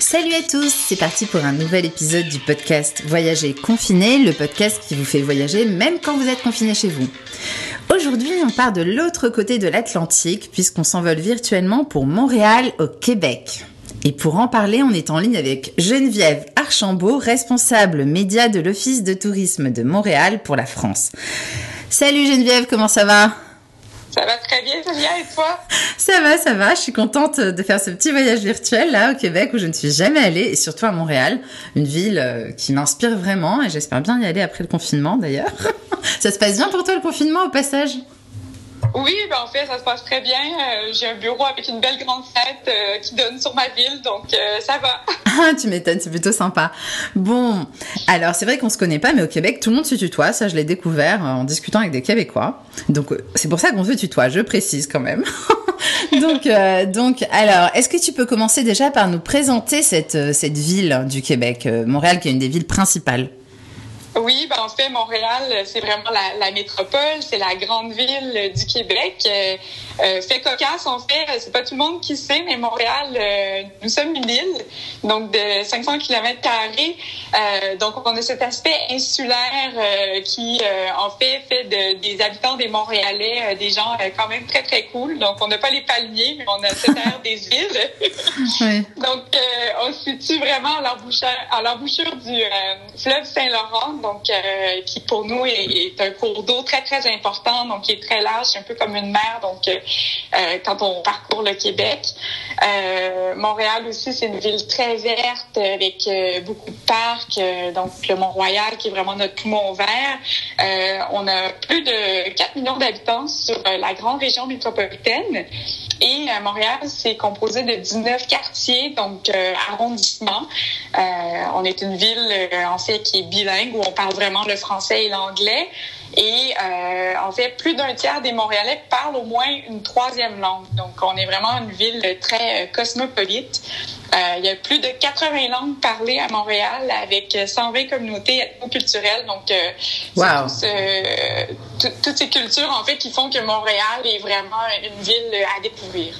Salut à tous, c'est parti pour un nouvel épisode du podcast Voyager confiné, le podcast qui vous fait voyager même quand vous êtes confiné chez vous. Aujourd'hui, on part de l'autre côté de l'Atlantique puisqu'on s'envole virtuellement pour Montréal au Québec. Et pour en parler, on est en ligne avec Geneviève Archambault, responsable média de l'Office de tourisme de Montréal pour la France. Salut Geneviève, comment ça va? Ça va très bien, Sonia, et toi? Ça va, ça va. Je suis contente de faire ce petit voyage virtuel là au Québec où je ne suis jamais allée et surtout à Montréal, une ville euh, qui m'inspire vraiment et j'espère bien y aller après le confinement d'ailleurs. ça se passe bien pour toi le confinement au passage? Oui, ben en fait, ça se passe très bien. Euh, j'ai un bureau avec une belle grande fête euh, qui donne sur ma ville, donc euh, ça va. Ah, tu m'étonnes, c'est plutôt sympa. Bon, alors c'est vrai qu'on se connaît pas, mais au Québec, tout le monde se tutoie. Ça, je l'ai découvert en discutant avec des Québécois. Donc, c'est pour ça qu'on se tutoie, je précise quand même. donc, donc, alors, est-ce que tu peux commencer déjà par nous présenter cette, cette ville du Québec, Montréal, qui est une des villes principales? Oui, ben en fait, Montréal, c'est vraiment la, la métropole, c'est la grande ville du Québec. Euh, euh fait cocasse, en fait, c'est pas tout le monde qui sait, mais Montréal, euh, nous sommes une île, donc de 500 km carrés. Euh, donc, on a cet aspect insulaire qui, en fait, fait de, des habitants des Montréalais des gens quand même très, très cool. Donc, on n'a pas les palmiers, mais on a cette air des îles. oui. Donc, on se situe vraiment à l'embouchure, à l'embouchure du fleuve Saint-Laurent donc euh, qui pour nous est, un cours d'eau très très important, donc qui est très large, un peu comme une mer. Donc euh, euh, quand on parcourt le Québec, Montréal aussi c'est une ville très verte avec beaucoup de parcs, donc le Mont-Royal qui est vraiment notre poumon vert. on a plus de 4 millions d'habitants sur la grande région métropolitaine. Et euh, Montréal, c'est composé de 19 quartiers, donc euh, arrondissements. Euh, on est une ville, en fait, qui est bilingue, où on parle vraiment le français et l'anglais. Et en fait, plus d'un tiers des Montréalais parlent au moins une troisième langue. Donc, on est vraiment une ville très cosmopolite. Euh, il y a plus de 80 langues parlées à Montréal avec 120 communautés ethnoculturelles. Donc, euh, toutes ces cultures, en fait, qui font que Montréal est vraiment une ville à découvrir.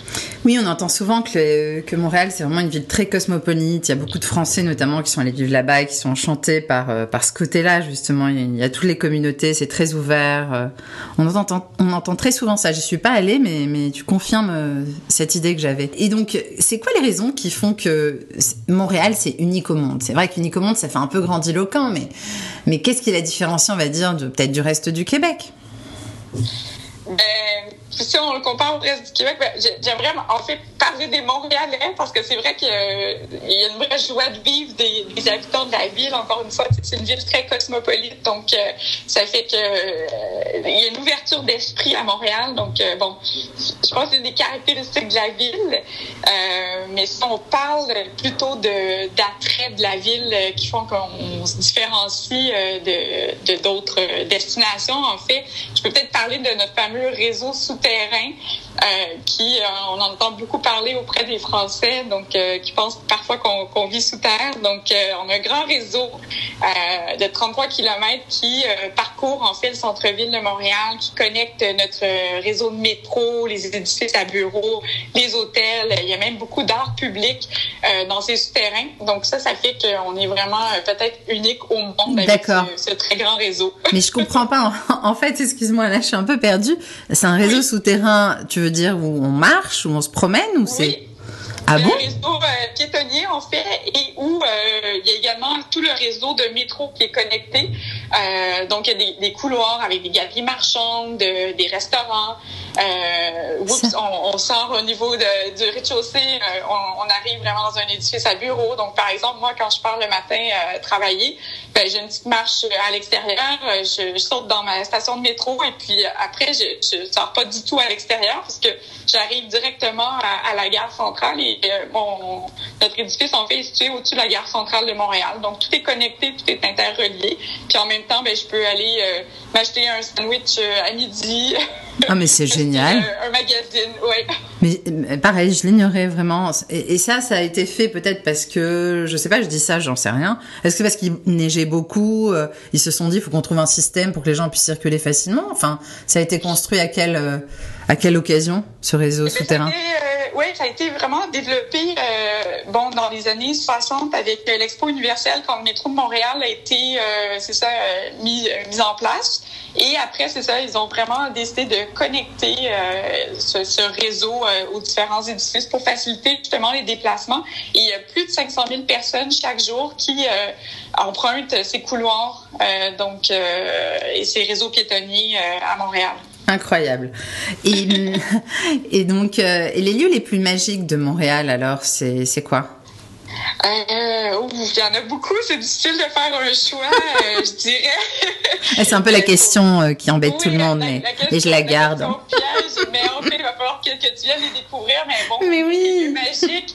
Oui, on entend souvent que, que Montréal, c'est vraiment une ville très cosmopolite. Il y a beaucoup de Français, notamment, qui sont allés vivre là-bas et qui sont enchantés par, euh, par ce côté-là, justement. Il y a toutes les communautés, c'est très ouvert. On entend, on entend très souvent ça. Je suis pas allée, mais, mais tu confirmes cette idée que j'avais. Et donc, c'est quoi les raisons qui font que Montréal, c'est unique au monde? C'est vrai qu'unique au monde, ça fait un peu grandiloquent, mais, mais qu'est-ce qui la différencie, on va dire, peut-être du reste du Québec? Ben, si on le compare au reste du Québec, ben, j'aimerais en fait parler des Montréalais parce que c'est vrai qu'il y a une vraie joie de vivre des, habitants de la ville. Encore une fois, c'est une ville très cosmopolite, donc euh, ça fait que euh, y a une ouverture d'esprit à Montréal. Donc euh, bon, je pense que c'est des caractéristiques de la ville, mais si on parle plutôt de d'attrait de la ville qui font qu'on se différencie de d'autres destinations, en fait, je peux peut-être parler de notre fameux réseau souterrain terrain euh, qui, euh, on en entend beaucoup parler auprès des Français, donc euh, qui pensent parfois qu'on vit sous terre. Donc, on a un grand réseau de 33 kilomètres qui parcourt en fait le centre-ville de Montréal, qui connecte notre réseau de métro, les édifices à bureaux, les hôtels. Il y a même beaucoup d'art public dans ces souterrains. Donc ça, ça fait qu'on est vraiment peut-être unique au monde avec ce, ce, très grand réseau. Mais je comprends pas. En fait, excuse-moi, là, je suis un peu perdue. C'est un réseau souterrain, tu veux dire où on marche, où on se promène, ou c'est ah bon? réseau euh, piétonnier, en fait, et où euh, il y a également tout le réseau de métro qui est connecté. Euh, donc, il y a des, des, couloirs avec des galeries marchandes, de, des restaurants. Euh, oups, on, on, sort au niveau de, du rez-de-chaussée, euh, on, on, arrive vraiment dans un édifice à bureau. Donc, par exemple, moi, quand je pars le matin euh, travailler, ben, j'ai une petite marche à l'extérieur. Je, je, saute dans ma station de métro et puis après, je, je sors pas du tout à l'extérieur parce que j'arrive directement à, à, la gare centrale et mon, notre édifice, en fait, est situé au-dessus de la gare centrale de Montréal. Donc, tout est connecté, tout est interrelié. Puis en même temps, ben, je peux aller m'acheter un sandwich à midi. Ah, mais c'est génial. un magazine, ouais. Mais pareil, je l'ignorais vraiment. Et, et, ça, ça a été fait peut-être parce que, je sais pas, je dis ça, j'en sais rien. Est-ce que parce qu'il neigeait beaucoup, euh, ils se sont dit, il faut qu'on trouve un système pour que les gens puissent circuler facilement? Enfin, ça a été construit à quelle, euh, à quelle occasion, ce réseau souterrain? euh, ouais, ça a été vraiment développé euh, bon dans les années 60 avec l'Expo universelle quand le métro de Montréal a été, euh, c'est ça, euh, mis, mis en place. Et après, c'est ça, ils ont vraiment décidé de connecter ce, ce, réseau aux différents édifices pour faciliter justement les déplacements. Et il y a plus de 500 000 personnes chaque jour qui empruntent ces couloirs donc et ces réseaux piétonniers à Montréal. Incroyable. Et, et donc, euh, et les lieux les plus magiques de Montréal, alors, c'est, quoi? Euh, il y en a beaucoup, c'est difficile de faire un choix, euh, je dirais. c'est un peu la question euh, qui embête tout le monde, mais et je la garde. Piège, mais en fait, il va falloir que, que tu viennes les découvrir, mais bon, mais oui. magique.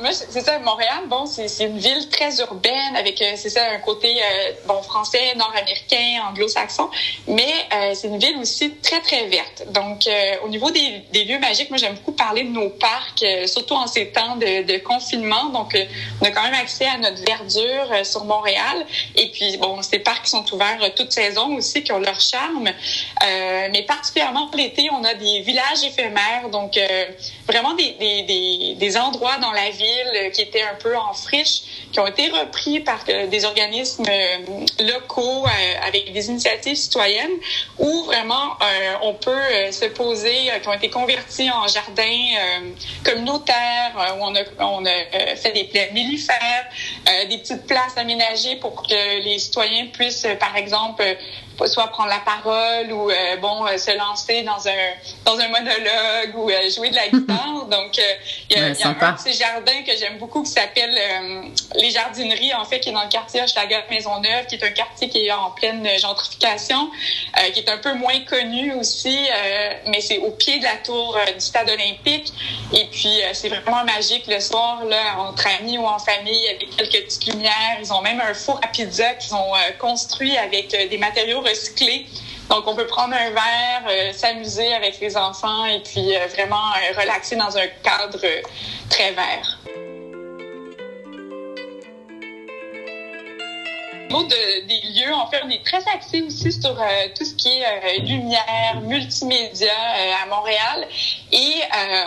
Moi, c'est ça, Montréal, bon, c'est une ville très urbaine avec, euh, c'est ça, un côté, euh, bon, français, nord-américain, anglo-saxon, mais euh, c'est une ville aussi très, très verte. Donc, au niveau des, des, lieux magiques, moi, j'aime beaucoup parler de nos parcs, surtout en ces temps de, confinement. Donc, on a quand même accès à notre verdure sur Montréal. Et puis, bon, ces parcs sont ouverts toute saison aussi, qui ont leur charme. mais particulièrement l'été, on a des villages éphémères, donc vraiment des, des, des endroits dans la ville euh, qui étaient un peu en friche, qui ont été repris par euh, des organismes euh, locaux avec des initiatives citoyennes où vraiment on peut se poser, qui ont été convertis en jardins communautaires, où on a, on a fait des plaines mellifères, des petites places aménagées pour que les citoyens puissent, par exemple, soit prendre la parole ou euh, bon euh, se lancer dans un dans un monologue ou euh, jouer de la guitare. Donc il y a, y a un de ces jardins que j'aime beaucoup qui s'appelle les jardineries en fait qui est dans le quartier Hochelaga Maisonneuve qui est un quartier qui est en pleine gentrification qui est un peu moins connu aussi mais c'est au pied de la tour du stade olympique et puis c'est vraiment magique le soir là entre amis ou en famille avec quelques petites lumières. Ils ont même un four à pizza qu'ils ont construit avec des matériaux recyclés. Donc, on peut prendre un verre, euh, s'amuser avec les enfants et puis euh, vraiment euh, relaxer dans un cadre très vert. De, des lieux, en fait, on est très axé aussi sur euh, tout ce qui est euh, lumière, multimédia euh, à Montréal. Et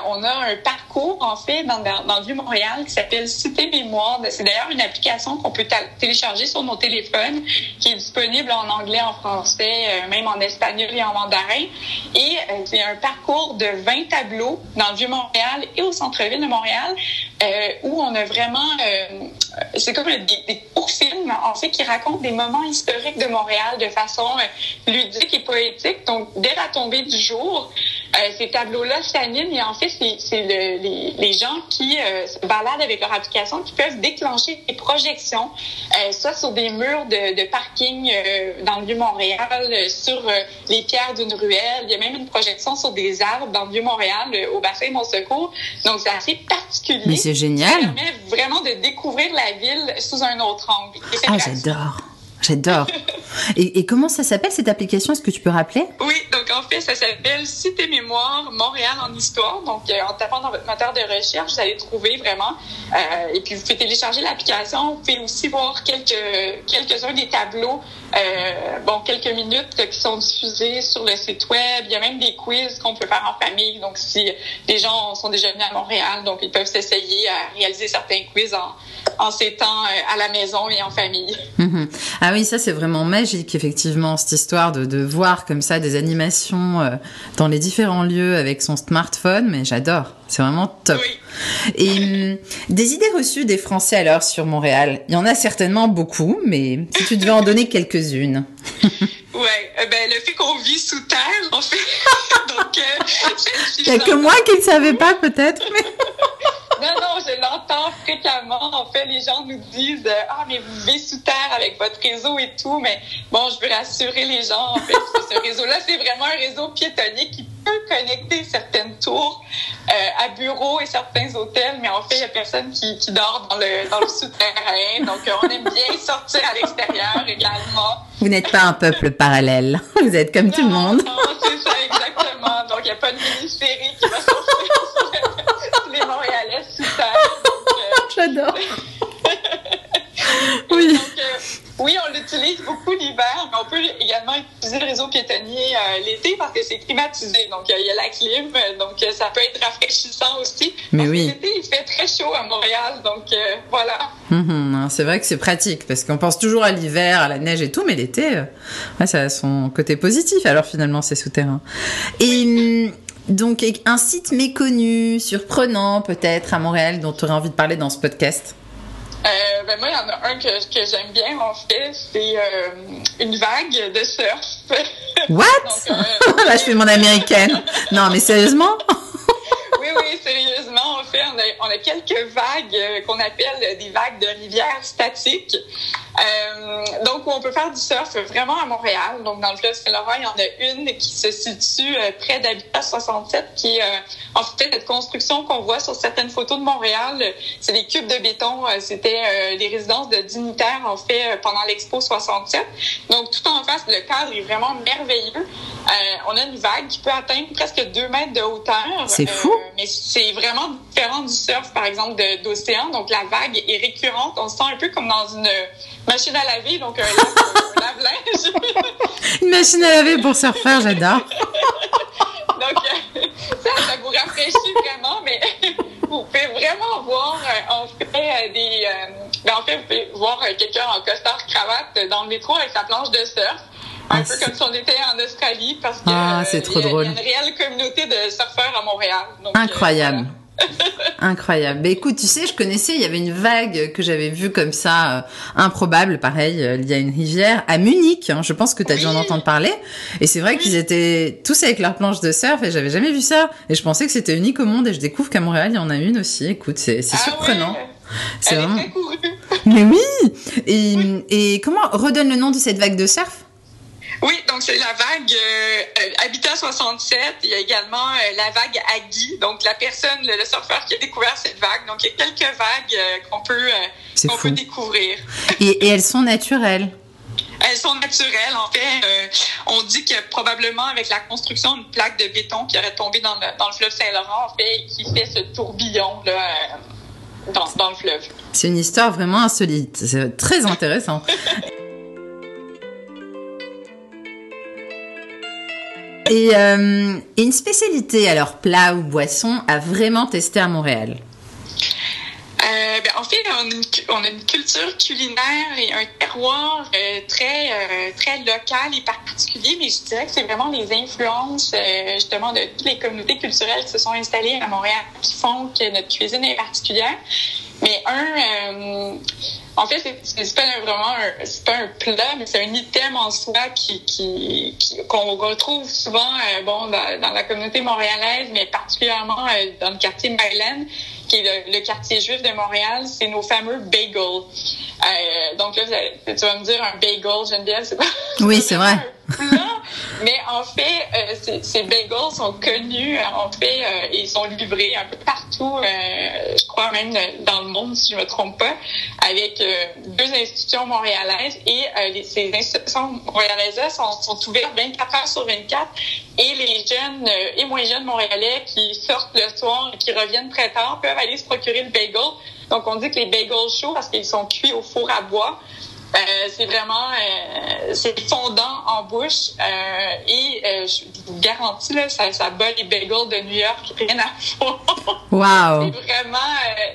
on a un parcours, en fait, dans, dans, le Vieux-Montréal qui s'appelle Cité Mémoire. C'est d'ailleurs une application qu'on peut télécharger sur nos téléphones, qui est disponible en anglais, en français, même en espagnol et en mandarin. Et c'est un parcours de 20 tableaux dans le Vieux-Montréal et au centre-ville de Montréal, où on a vraiment... c'est comme des courts films, en fait, qui raconte des moments historiques de Montréal de façon euh, ludique et poétique. Donc, dès la tombée du jour, euh, ces tableaux-là s'animent et en fait, c'est le, les, les, gens qui euh, se baladent avec leur application qui peuvent déclencher des projections, euh, soit sur des murs de, de parking euh, dans le Vieux-Montréal, sur les pierres d'une ruelle. Il y a même une projection sur des arbres dans le Vieux-Montréal, au bassin Montsecours. Donc, c'est assez particulier. Mais c'est génial. Ça permet vraiment de découvrir la ville sous un autre angle. Ah, j'adore. J'adore. et, et, comment ça s'appelle cette application? Est-ce que tu peux rappeler? Oui, fait, ça s'appelle Cité Mémoire Montréal en histoire. Donc, euh, en tapant dans votre moteur de recherche, vous allez trouver vraiment. Euh, et puis, vous pouvez télécharger l'application. Vous pouvez aussi voir quelques quelques-uns des tableaux, euh, bon, quelques minutes qui sont diffusés sur le site web. Il y a même des quiz qu'on peut faire en famille. Donc, si les gens sont déjà venus à Montréal, donc ils peuvent s'essayer à réaliser certains quiz en, en ces temps à la maison et en famille. Ah oui, ça c'est vraiment magique, effectivement, cette histoire de, de voir comme ça des animations euh, dans les différents lieux avec son smartphone, mais j'adore, c'est vraiment top. Oui. Et hum, des idées reçues des Français alors sur Montréal, il y en a certainement beaucoup, mais si tu devais en donner quelques-unes. ouais, euh, ben le fait qu'on vit sous terre, en fait. Donc, euh, il n'y a que moi qui ne savais pas peut-être. Mais... Fréquemment. En fait, les gens nous disent Ah, mais vous vivez sous terre avec votre réseau et tout. Mais bon, je veux rassurer les gens. En fait, ce réseau-là, c'est vraiment un réseau piétonnier qui peut connecter certaines tours euh, à bureaux et certains hôtels. Mais en fait, il n'y a personne qui, qui dort dans le, dans le souterrain. Donc, on aime bien sortir à l'extérieur également. Vous n'êtes pas un peuple parallèle. Vous êtes comme non, tout le monde. Non, c'est ça, exactement. Donc, il n'y a pas de mini-série qui va sortir les Montréalais sous terre. Euh... J'adore. oui. Donc, euh, oui, on l'utilise beaucoup l'hiver, mais on peut également utiliser le réseau piétonnier l'été parce que c'est climatisé. Donc, il y a la clim, donc ça peut être rafraîchissant aussi. Mais oui. L'été, il fait très chaud à Montréal, donc voilà. Mhm, c'est vrai que c'est pratique parce qu'on pense toujours à l'hiver, à la neige et tout, mais l'été, ça a son côté positif. Alors finalement, c'est souterrain. Et hum, donc, un site méconnu, surprenant peut-être à Montréal dont tu aurais envie de parler dans ce podcast? Euh, ben moi, il y en a un que, que j'aime bien, en fait. C'est euh, une vague de surf. What? euh, Là, je fais mon américaine. Non, mais sérieusement? oui, oui, sérieusement, en fait, on a, on a quelques vagues qu'on appelle des vagues de rivière statiques. Euh, donc, on peut faire du surf vraiment à Montréal. Donc, dans le fleuve Saint-Laurent, il y en a une qui se situe euh, près d'Habitat 67, qui est euh, en fait cette construction qu'on voit sur certaines photos de Montréal. C'est des cubes de béton. C'était les résidences de dignitaires, en fait, pendant l'Expo 67. Donc, tout en face, le cadre est vraiment merveilleux. on a une vague qui peut atteindre presque deux mètres de hauteur. C'est fou! mais c'est vraiment différent du surf, par exemple, d'océan. Donc, la vague est récurrente. On se sent un peu comme dans une machine à laver, donc un, lave-linge. Une machine à laver pour surfer, j'adore. donc, euh, ça, ça vous rafraîchit vraiment, mais vous pouvez vraiment voir, euh, en fait, euh, des... Ben, en fait, vous pouvez voir quelqu'un en costard cravate dans le métro avec sa planche de surf. Un ah, peu comme si on était en Australie, parce que ah, c'est trop drôle. y a une réelle communauté de surfeurs à Montréal. Donc, Incroyable. Incroyable. Mais écoute, tu sais, je connaissais, il y avait une vague que j'avais vue comme ça, euh, improbable, pareil, euh, il y a une rivière à Munich. Hein, je pense que tu as dû en entendre parler. Et c'est vrai qu'ils étaient tous avec leurs planches de surf et j'avais jamais vu ça. Et je pensais que c'était unique au monde et je découvre qu'à Montréal, il y en a une aussi. Écoute, c'est ah surprenant. C'est vraiment... Mais oui. Et, et comment redonne le nom de cette vague de surf? Oui, donc c'est la vague euh, Habitat 67. Il y a également euh, la vague Agui, donc la personne, le, surfeur qui a découvert cette vague. Donc il y a quelques vagues euh, qu'on peut, euh, peut découvrir. Et, et, elles sont naturelles. Elles sont naturelles. En fait, on dit que probablement avec la construction d'une plaque de béton qui aurait tombé dans le, dans le fleuve Saint-Laurent, en fait, qui fait ce tourbillon là. Dans, dans le fleuve. C'est une histoire vraiment insolite. C'est très intéressant. Et, euh, une spécialité, alors plat ou boisson, à vraiment tester à Montréal? Euh, ben, en fait, on a, une, culture culinaire et un terroir euh, très très local et particulier, mais je dirais que c'est vraiment les influences justement de toutes les communautés culturelles qui se sont installées à Montréal qui font que notre cuisine est particulière. Mais un, en fait, c'est pas vraiment un, c'est pas un plat, mais c'est un item en soi qui, qui, qu'on retrouve souvent, euh, bon, dans, dans, la communauté montréalaise, mais particulièrement euh, dans le quartier Myland, qui est le, quartier juif de Montréal, c'est nos fameux bagels. Euh, donc là, tu vas me dire un bagel, Geneviève, c'est pas. Oui, c'est vrai. mais en fait, euh, ces, bagels sont connus, en fait, euh, ils sont livrés un peu partout, euh, je crois même dans le monde, si je me trompe pas, avec euh, deux institutions montréalaises et euh, les, ces institutions montréalaises sont, sont ouvertes 24 heures sur 24 et les jeunes et moins jeunes montréalais qui sortent le soir et qui reviennent très tard peuvent aller se procurer le bagel. Donc, on dit que les bagels chauds, parce qu'ils sont cuits au four à bois, euh, c'est vraiment euh, c'est fondant en bouche euh, et euh, je vous garantis là ça, ça bat les bagels de New York rien à voir. Wow. c'est vraiment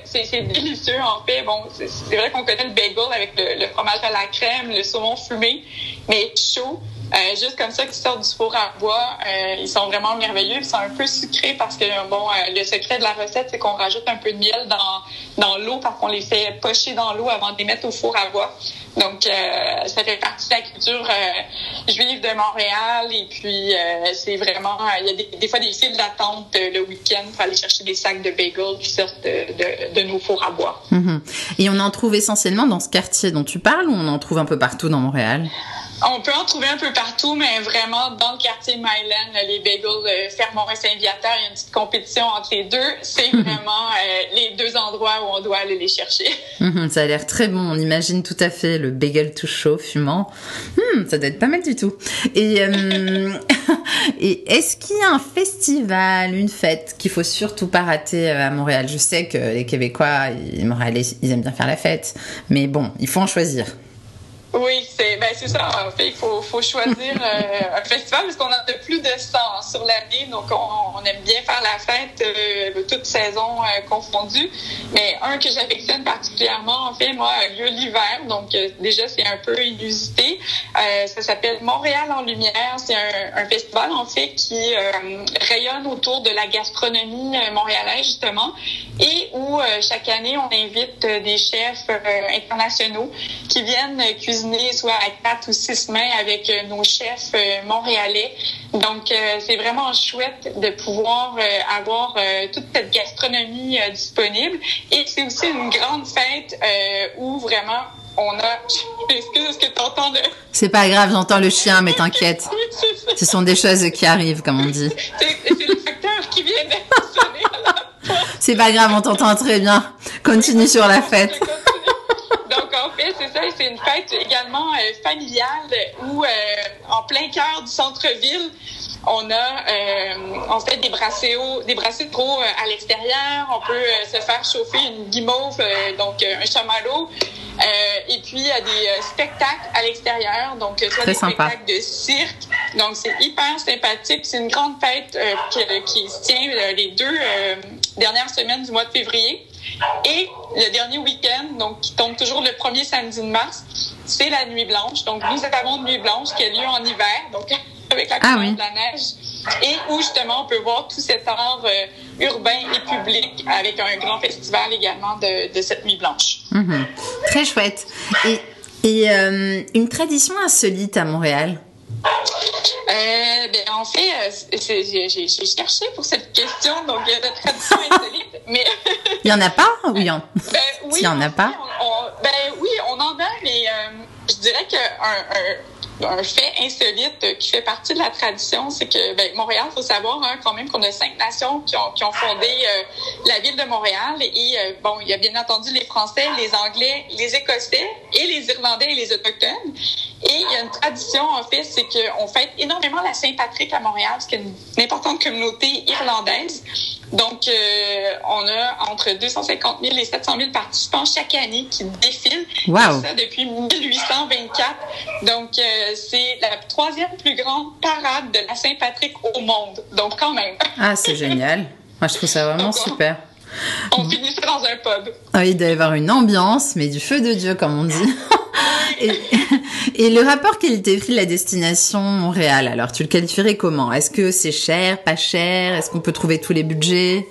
c'est, c'est délicieux en fait. Bon c'est, c'est vrai qu'on connaît le bagel avec le, le, fromage à la crème, le saumon fumé, mais chaud. juste comme ça qui sortent du four à bois, ils sont vraiment merveilleux. Ils sont un peu sucrés parce que bon, le secret de la recette c'est qu'on rajoute un peu de miel dans dans l'eau parce qu'on les fait pocher dans l'eau avant de les mettre au four à bois. Donc, euh, ça fait partie de la culture euh, juive de Montréal. Et puis, euh, c'est vraiment... Il y a des, fois des files d'attente le week-end pour aller chercher des sacs de bagels qui sortent de, de, de nos fours à bois. Mm-hmm. Et on en trouve essentiellement dans ce quartier dont tu parles ou on en trouve un peu partout dans Montréal? On peut en trouver un peu partout, mais vraiment dans le quartier Myland, les bagels euh, Fermont et Saint-Viateur, il y a une petite compétition entre les deux. C'est mhm. vraiment euh, les deux endroits où on doit aller les chercher. Mhm, ça a l'air très bon. On imagine tout à fait le bagel tout chaud, fumant. Hmm, ça doit être pas mal du tout. Et, euh, et est-ce qu'il y a un festival, une fête qu'il faut surtout pas rater à Montréal? Je sais que les Québécois, les Montréalais, ils aiment bien faire la fête, mais bon, il faut en choisir. Oui, c'est ben c'est ça. En fait, il faut, faut choisir euh, un festival parce qu'on en a plus de 100 sur l'année, donc on, on, aime bien faire la fête euh, toute saison euh, confondue. Mais un que j'affectionne particulièrement, en fait, moi, a lieu l'hiver, donc euh, déjà c'est un peu inusité. Euh, ça s'appelle Montréal en lumière. C'est un, un, festival en fait qui rayonne autour de la gastronomie montréalaise justement, et où chaque année on invite des chefs internationaux qui viennent cuisiner soit à quatre ou six mains avec euh, nos chefs euh, montréalais. Donc, euh, c'est vraiment chouette de pouvoir avoir toute cette gastronomie disponible. Et c'est aussi une grande fête où vraiment on a. Excuse, que tu entends? C'est pas grave, j'entends le chien, mais t'inquiète. Ce sont des choses qui arrivent, comme on dit. C'est le facteur qui vient d'être sonné C'est pas grave, on t'entend très bien. Continue sur la fête c'est ça. C'est une fête également euh, familiale où, euh, en plein cœur du centre-ville, on a euh, on fait des brasseaux, des brasseaux à l'extérieur. On peut se faire chauffer une guimauve, donc un chamallow. et puis il y a des spectacles à l'extérieur, donc soit des spectacles de cirque. Donc c'est hyper sympathique. C'est une grande fête qui, qui, se tient les deux dernières semaines du mois de février. Et le dernier week-end, donc qui tombe toujours le premier samedi de mars, c'est la nuit blanche. Donc nous avons une nuit blanche qui a lieu en hiver, donc avec la ah couleur de la neige, et où justement on peut voir tout cet art euh, urbain et public avec un grand festival également de, de cette nuit blanche. Mhm. Très chouette. Et, et euh, une tradition insolite à Montréal? Euh, ben, en fait, euh, j'ai cherché pour cette question, donc il y a des traditions insolites, mais... il y en a pas ou il y en... Ben, oui, il y en a pas? ben oui, on en a, mais euh, je dirais qu'un un, un fait insolite qui fait partie de la tradition, c'est que ben, Montréal, il faut savoir hein, quand même qu'on a cinq nations qui ont, qui ont fondé euh, la ville de Montréal. Et euh, bon, il y a bien entendu les Français, les Anglais, les Écossais et les Irlandais et les Autochtones. Et il y a une tradition, en fait, c'est qu'on fête énormément la Saint-Patrick à Montréal, parce qu'il y a une importante communauté irlandaise. Donc, euh, on a entre 250 000 et 700 000 participants chaque année qui défilent. Wow. ça depuis 1824. Donc, euh, c'est la troisième plus grande parade de la Saint-Patrick au monde. Donc, quand même. Ah, c'est génial. Moi, je trouve ça vraiment super. On finit dans un pub. Ah, il doit y avoir une ambiance, mais du feu de Dieu, comme on dit. et, le rapport qualité-prix de la destination Montréal, alors tu le qualifierais comment? Est-ce que c'est cher, pas cher? Est-ce qu'on peut trouver tous les budgets?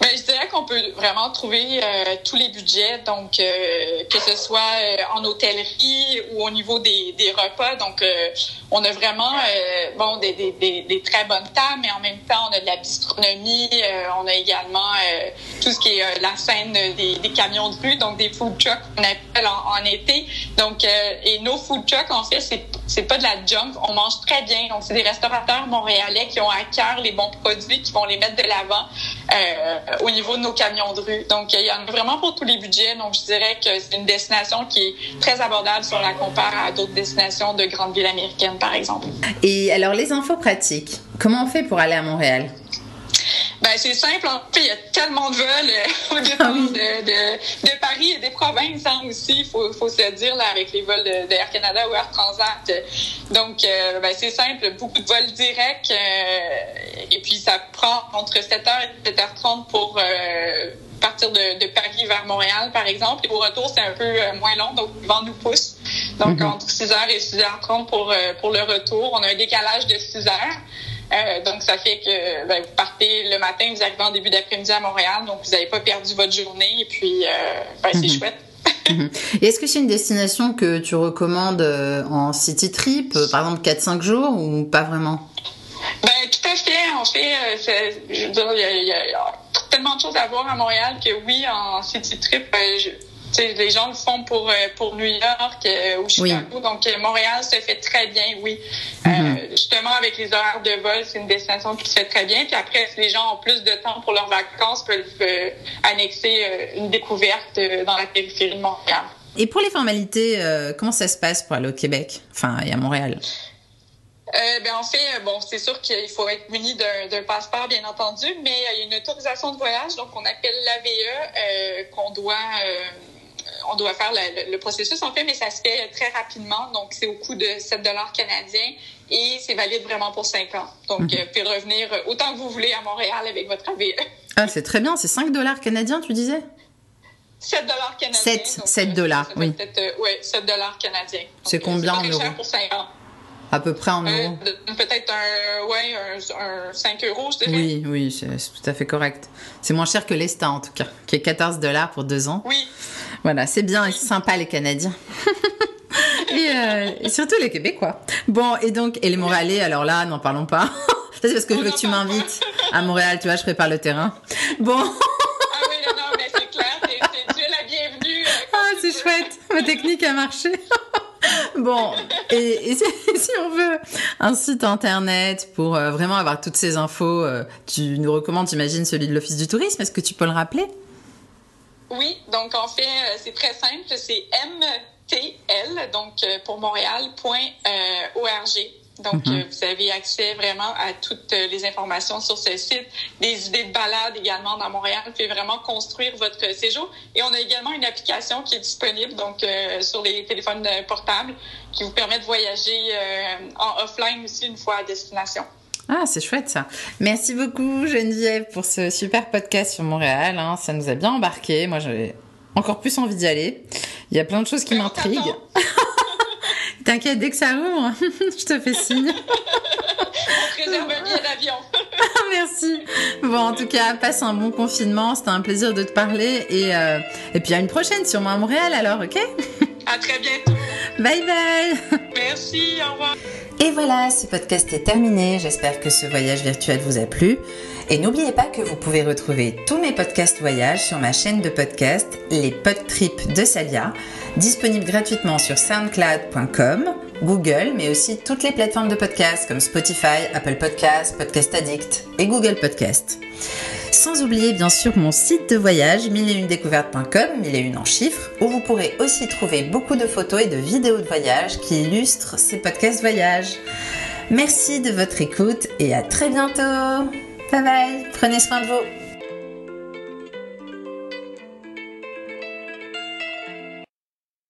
Ben, je dirais qu'on peut vraiment trouver euh, tous les budgets, donc euh, que ce soit euh, en hôtellerie ou au niveau des, des repas. Donc, on a vraiment bon des, des, des, très bonnes tables, mais en même temps, on a de la bistronomie. on a également tout ce qui est la scène des, des, camions de rue, donc des food trucks qu'on appelle en, en, été. Donc, et nos food trucks, en fait, c'est c'est pas de la junk. On mange très bien. Donc, c'est des restaurateurs montréalais qui ont à cœur les bons produits, qui vont les mettre de l'avant euh, au niveau de nos camions de rue. Donc, il y en a vraiment pour tous les budgets. Donc, je dirais que c'est une destination qui est très abordable si on la compare à d'autres destinations de grandes villes américaines, par exemple. Et alors, les infos pratiques. Comment on fait pour aller à Montréal? Ben, c'est simple. En fait, il y a tellement de vols euh, au départ ah de, de, de, Paris et des provinces hein, aussi, il faut, faut se dire, là, avec les vols de, de Air Canada ou Air Transat. Donc, euh, ben, c'est simple, beaucoup de vols directs. Euh, et puis, ça prend entre 7h et 7h30 pour partir de, de, Paris vers Montréal, par exemple. Et au retour, c'est un peu moins long, donc le vent nous pousse. Donc, mhm. entre 6h et 6h30 pour, pour le retour. On a un décalage de 6 heures. Euh, donc, ça fait que ben, vous partez le matin, vous arrivez en début d'après-midi à Montréal, donc vous n'avez pas perdu votre journée et puis euh, ben, c'est mhm. chouette. Mhm. Est-ce que c'est une destination que tu recommandes euh, en city trip, par exemple 4-5 jours ou pas vraiment? Ben, tout à fait. En fait, je veux dire, il y, a, tellement de choses à voir à Montréal que oui, en city trip, je, les gens le font pour, euh, pour New York euh, ou Chicago. Donc, euh, Montréal se fait très bien, oui. Mm-hmm. justement, avec les horaires de vol, c'est une destination qui se fait très bien. Puis après, si les gens ont plus de temps pour leurs vacances, peuvent annexer une découverte dans la périphérie de Montréal. Et pour les formalités, comment ça se passe pour aller au Québec, enfin, et à Montréal? Euh, ben en fait, bon, c'est sûr qu'il faut être muni d'un passeport, bien entendu, mais il y a une autorisation de voyage, donc on appelle l'AVE, euh, qu'on doit on doit faire le, processus, en fait, mais ça se fait très rapidement. Donc, c'est au coût de 7 dollars canadiens et c'est valide vraiment pour 5 ans. Donc, mhm. vous pouvez revenir autant que vous voulez à Montréal avec votre AVE. Ah, c'est très bien. C'est 5 dollars canadiens, tu disais? 7 dollars canadiens. 7, 7 dollars, oui. oui, 7 dollars canadiens. C'est combien en euros? pour 5 ans. À peu près en euh, euros. Peut-être un, ouais, un, 5 euros, je dirais. Oui, oui, c'est tout à fait correct. C'est moins cher que l'ESTA, en tout cas, qui est 14 dollars pour deux ans. Oui. Voilà, c'est bien, c'est sympa les Canadiens. Euh, et, surtout les Québécois. Bon, et donc, et les Montréalais, alors là, n'en parlons pas. c'est parce que je veux que tu m'invites à Montréal, tu vois, je prépare le terrain. Bon. ah oui, non, mais c'est clair, tu es la bienvenue. Euh, ah, c'est chouette, ma technique a marché. Bon, et, si, on veut un site internet pour euh, vraiment avoir toutes ces infos, euh, tu nous recommandes, j'imagine, celui de l'Office du tourisme. Est-ce que tu peux le rappeler? Oui, donc en fait, euh, c'est très simple, c'est mtl, donc pour Montréal.org. Donc, mhm. euh, vous avez accès vraiment à toutes euh, les informations sur ce site, des idées de balade également dans Montréal. Vous pouvez vraiment construire votre séjour. Et on a également une application qui est disponible donc euh, sur les téléphones portables qui vous permet de voyager en offline aussi une fois à destination. Ah, c'est chouette ça. Merci beaucoup Geneviève pour ce super podcast sur Montréal. Hein. Ça nous a bien embarqué. Moi, j'avais encore plus envie d'y aller. Il y a plein de choses qui m'intriguent. T'inquiète, dès que ça ouvre, je te fais signe. Réserve un billet d'avion. Merci. Bon, en tout cas, passe un bon confinement. C'était un plaisir de te parler. Et, euh, et puis à une prochaine, sûrement à Montréal alors, ok? À très bientôt. Bye bye. Merci, au revoir. Voilà, ce podcast est terminé. J'espère que ce voyage virtuel vous a plu. Et n'oubliez pas que vous pouvez retrouver tous mes podcasts voyages sur ma chaîne de podcast, les Podtrips de Salia, disponible gratuitement sur soundcloud.com, Google, mais aussi toutes les plateformes de podcasts comme Spotify, Apple Podcasts, Podcast Addict et Google Podcasts. Sans oublier bien sûr mon site de voyage, mille découvertescom 1001 en chiffres, où vous pourrez aussi trouver beaucoup de photos et de vidéos de voyage qui illustrent ces podcasts voyages. Merci de votre écoute et à très bientôt. Bye bye, prenez soin de vous.